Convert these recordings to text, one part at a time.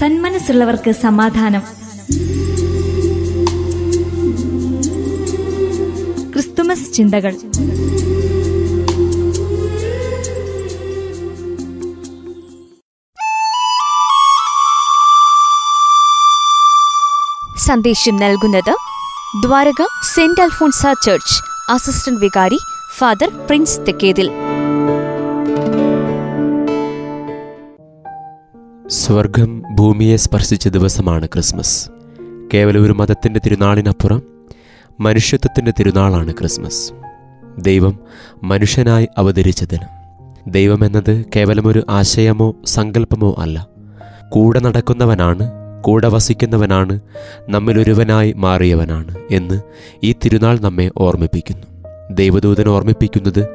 സന്മനസ്സുള്ളവർക്ക് സമാധാനം. ക്രിസ്തുമസ് ചിന്തകൾ. സന്ദേശം നൽകുന്നത് Dwaraka Saint Alphonsa church assistant വികാരി ഫാദർ പ്രിൻസ് തെക്കേതിൽ. സ്വർഗം ഭൂമിയെ സ്പർശിച്ച ദിവസമാണ് ക്രിസ്മസ്. കേവലം ഒരു മതത്തിന്റെ തിരുനാളിനപ്പുറം മനുഷ്യത്വത്തിന്റെ തിരുനാളാണ് ക്രിസ്മസ്. ദൈവം മനുഷ്യനായി അവതരിച്ച ദിനം. ദൈവം എന്നത് കേവലം ഒരു ആശയമോ സങ്കല്പമോ അല്ല. കൂടെ നടക്കുന്നവനാണ് കൂടെ വസിക്കുന്നവനാണ് നമ്മിലൊരുവനായി മാറിയവനാണ് എന്ന് ഈ തിരുനാൾ നമ്മെ ഓർമ്മിപ്പിക്കുന്നു. ദൈവദൂതൻ ഓർമ്മിപ്പിക്കുന്നത്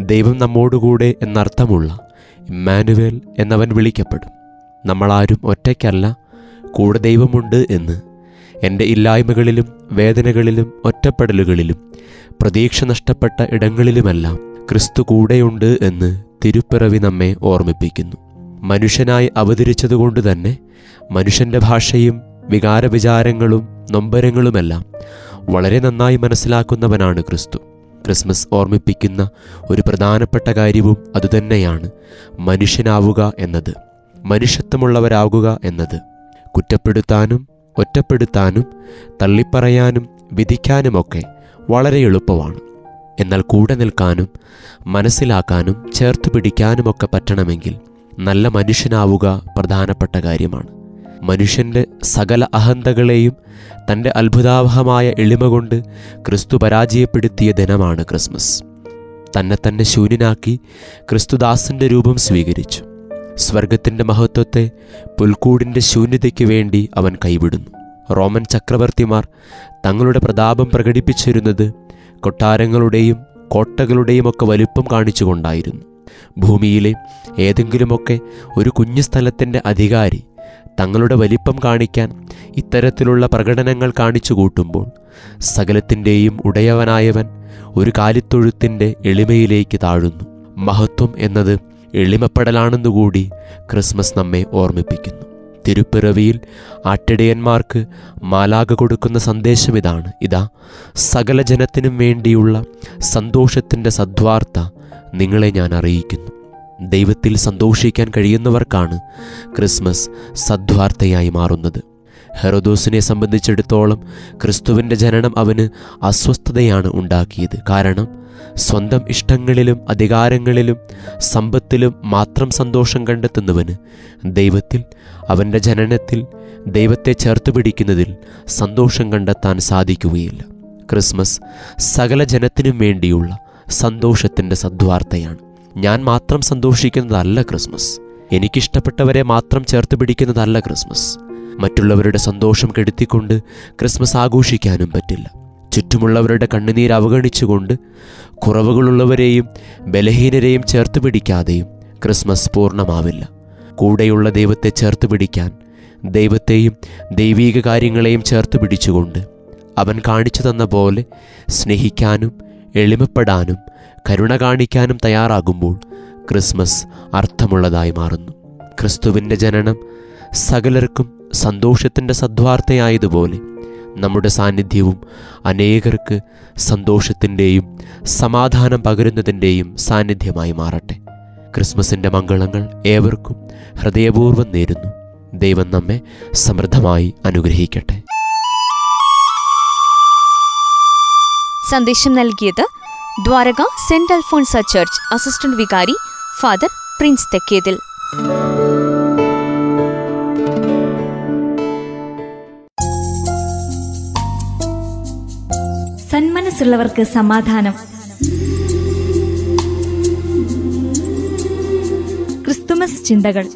ദൈവം നമ്മോടുകൂടെ എന്നർത്ഥമുള്ള ഇമ്മാനുവേൽ എന്നവൻ വിളിക്കപ്പെടും. നമ്മളാരും ഒറ്റയ്ക്കല്ല കൂടെ ദൈവമുണ്ട് എന്ന്. എന്റെ ഇല്ലായ്മകളിലും വേദനകളിലും ഒറ്റപ്പെടലുകളിലും പ്രതീക്ഷ നഷ്ടപ്പെട്ട ഇടങ്ങളിലുമെല്ലാം ക്രിസ്തു കൂടെയുണ്ട് എന്ന് തിരുപ്പിറവി നമ്മെ ഓർമ്മിപ്പിക്കുന്നു. മനുഷ്യനായി അവതരിച്ചതുകൊണ്ട് തന്നെ മനുഷ്യന്റെ ഭാഷയും വികാരവിചാരങ്ങളും നൊമ്പരങ്ങളുമെല്ലാം വളരെ നന്നായി മനസ്സിലാക്കുന്നവനാണ് ക്രിസ്തു. ക്രിസ്മസ് ഓർമ്മിപ്പിക്കുന്ന ഒരു പ്രധാനപ്പെട്ട കാര്യവും അതുതന്നെയാണ് മനുഷ്യനാവുക എന്നത്. മനുഷ്യത്വമുള്ളവരാകുക എന്നത്. കുറ്റപ്പെടുത്താനും ഒറ്റപ്പെടുത്താനും തള്ളിപ്പറയാനും വിധിക്കാനുമൊക്കെ വളരെ എളുപ്പമാണ്. എന്നാൽ കൂടെ നിൽക്കാനും മനസ്സിലാക്കാനും ചേർത്ത് പിടിക്കാനുമൊക്കെ പറ്റണമെങ്കിൽ നല്ല മനുഷ്യനാവുക പ്രധാനപ്പെട്ട കാര്യമാണ്. മനുഷ്യന്റെ സകല അഹന്തകളെയും തന്റെ അത്ഭുതാവഹമായ എളിമ കൊണ്ട് ക്രിസ്തു പരാജയപ്പെടുത്തിയ ദിനമാണ് ക്രിസ്മസ്. തന്നെ തന്നെ ശൂന്യനാക്കി ക്രിസ്തുദാസന്റെ രൂപം സ്വീകരിച്ചു. സ്വർഗത്തിന്റെ മഹത്വത്തെ പുൽക്കൂടിന്റെ ശൂന്യതയ്ക്ക് വേണ്ടി അവൻ കൈവിടുന്നു. റോമൻ ചക്രവർത്തിമാർ തങ്ങളുടെ പ്രതാപം പ്രകടിപ്പിച്ചിരുന്നത് കൊട്ടാരങ്ങളുടെയും കോട്ടകളുടെയും ഒക്കെ വലുപ്പം കാണിച്ചുകൊണ്ടായിരുന്നു. ഭൂമിയിലെ ഏതെങ്കിലുമൊക്കെ ഒരു കുഞ്ഞു സ്ഥലത്തിന്റെ അധികാരി തങ്ങളുടെ വലിപ്പം കാണിക്കാൻ ഇത്തരത്തിലുള്ള പ്രകടനങ്ങൾ കാണിച്ചു കൂട്ടുമ്പോൾ സകലത്തിന്റെയും ഉടയവനായവൻ ഒരു കാലിത്തൊഴുത്തിന്റെ എളിമയിലേക്ക് താഴുന്നു. മഹത്വം എന്നത് എളിമപ്പെടലാണെന്നുകൂടി ക്രിസ്മസ് നമ്മെ ഓർമ്മിപ്പിക്കുന്നു. തിരുപ്പിറവിയിൽ ആട്ടിടയന്മാർക്ക് മാലാക കൊടുക്കുന്ന സന്ദേശം ഇതാണ്. ഇതാ സകല ജനത്തിനും വേണ്ടിയുള്ള സന്തോഷത്തിന്റെ സദ്വാർത്ത നിങ്ങളെ ഞാൻ അറിയിക്കുന്നു. ദൈവത്തിൽ സന്തോഷിക്കാൻ കഴിയുന്നവർക്കാണ് ക്രിസ്മസ് സദ്വാർത്തയായി മാറുന്നത്. ഹെറോദോസിനെ സംബന്ധിച്ചിടത്തോളം ക്രിസ്തുവിന്റെ ജനനം അവന് അസ്വസ്ഥതയാണ് ഉണ്ടാക്കിയത്. കാരണം സ്വന്തം ഇഷ്ടങ്ങളിലും അധികാരങ്ങളിലും സമ്പത്തിലും മാത്രം സന്തോഷം കണ്ടെത്തുന്നവന് ദൈവത്തിൽ അവന്റെ ജനനത്തിൽ ദൈവത്തെ ചേർത്ത് പിടിക്കുന്നതിൽ സന്തോഷം കണ്ടെത്താൻ സാധിക്കുകയില്ല. ക്രിസ്മസ് സകല ജനത്തിനും വേണ്ടിയുള്ള സന്തോഷത്തിന്റെ സദ്വാർത്തയാണ്. ഞാൻ മാത്രം സന്തോഷിക്കുന്നതല്ല ക്രിസ്മസ്. എനിക്കിഷ്ടപ്പെട്ടവരെ മാത്രം ചേർത്ത് പിടിക്കുന്നതല്ല ക്രിസ്മസ്. മറ്റുള്ളവരുടെ സന്തോഷം കെടുത്തിക്കൊണ്ട് ക്രിസ്മസ് ആഘോഷിക്കാനും പറ്റില്ല. ചുറ്റുമുള്ളവരുടെ കണ്ണുനീർ അവഗണിച്ചുകൊണ്ട് കുറവുകളുള്ളവരെയും ബലഹീനരെയും ചേർത്ത് പിടിക്കാതെയും ക്രിസ്മസ് പൂർണമാവില്ല. കൂടെയുള്ള ദൈവത്തെ ചേർത്ത് പിടിക്കാൻ ദൈവത്തെയും ദൈവീക കാര്യങ്ങളെയും ചേർത്ത് പിടിച്ചുകൊണ്ട് അവൻ കാണിച്ചു തന്ന പോലെ സ്നേഹിക്കാനും എളിമപ്പെടാനും കരുണ കാണിക്കാനും തയ്യാറാകുമ്പോൾ ക്രിസ്മസ് അർത്ഥമുള്ളതായി മാറുന്നു. ക്രിസ്തുവിന്റെ ജനനം സകലർക്കും സന്തോഷത്തിന്റെ സദ്വാർത്തയായതുപോലെ നമ്മുടെ സാന്നിധ്യവും അനേകർക്ക് സന്തോഷത്തിന്റെയും സമാധാനം പകരുന്നതിന്റെയും സാന്നിധ്യമായി മാറട്ടെ. ക്രിസ്മസിന്റെ മംഗളങ്ങൾ ഏവർക്കും ഹൃദയപൂർവം നേരുന്നു. ദൈവം നമ്മെ സമൃദ്ധമായി അനുഗ്രഹിക്കട്ടെ. സന്ദേശം നൽകിയത് Dwaraka Saint Alphonsa church assistant വികാരി ഫാദർ പ്രിൻസ് തെക്കേതിൽ. സന്മനസ്സുള്ളവർക്ക് സമാധാനം. ക്രിസ്തുമസ് ചിന്തകൾ.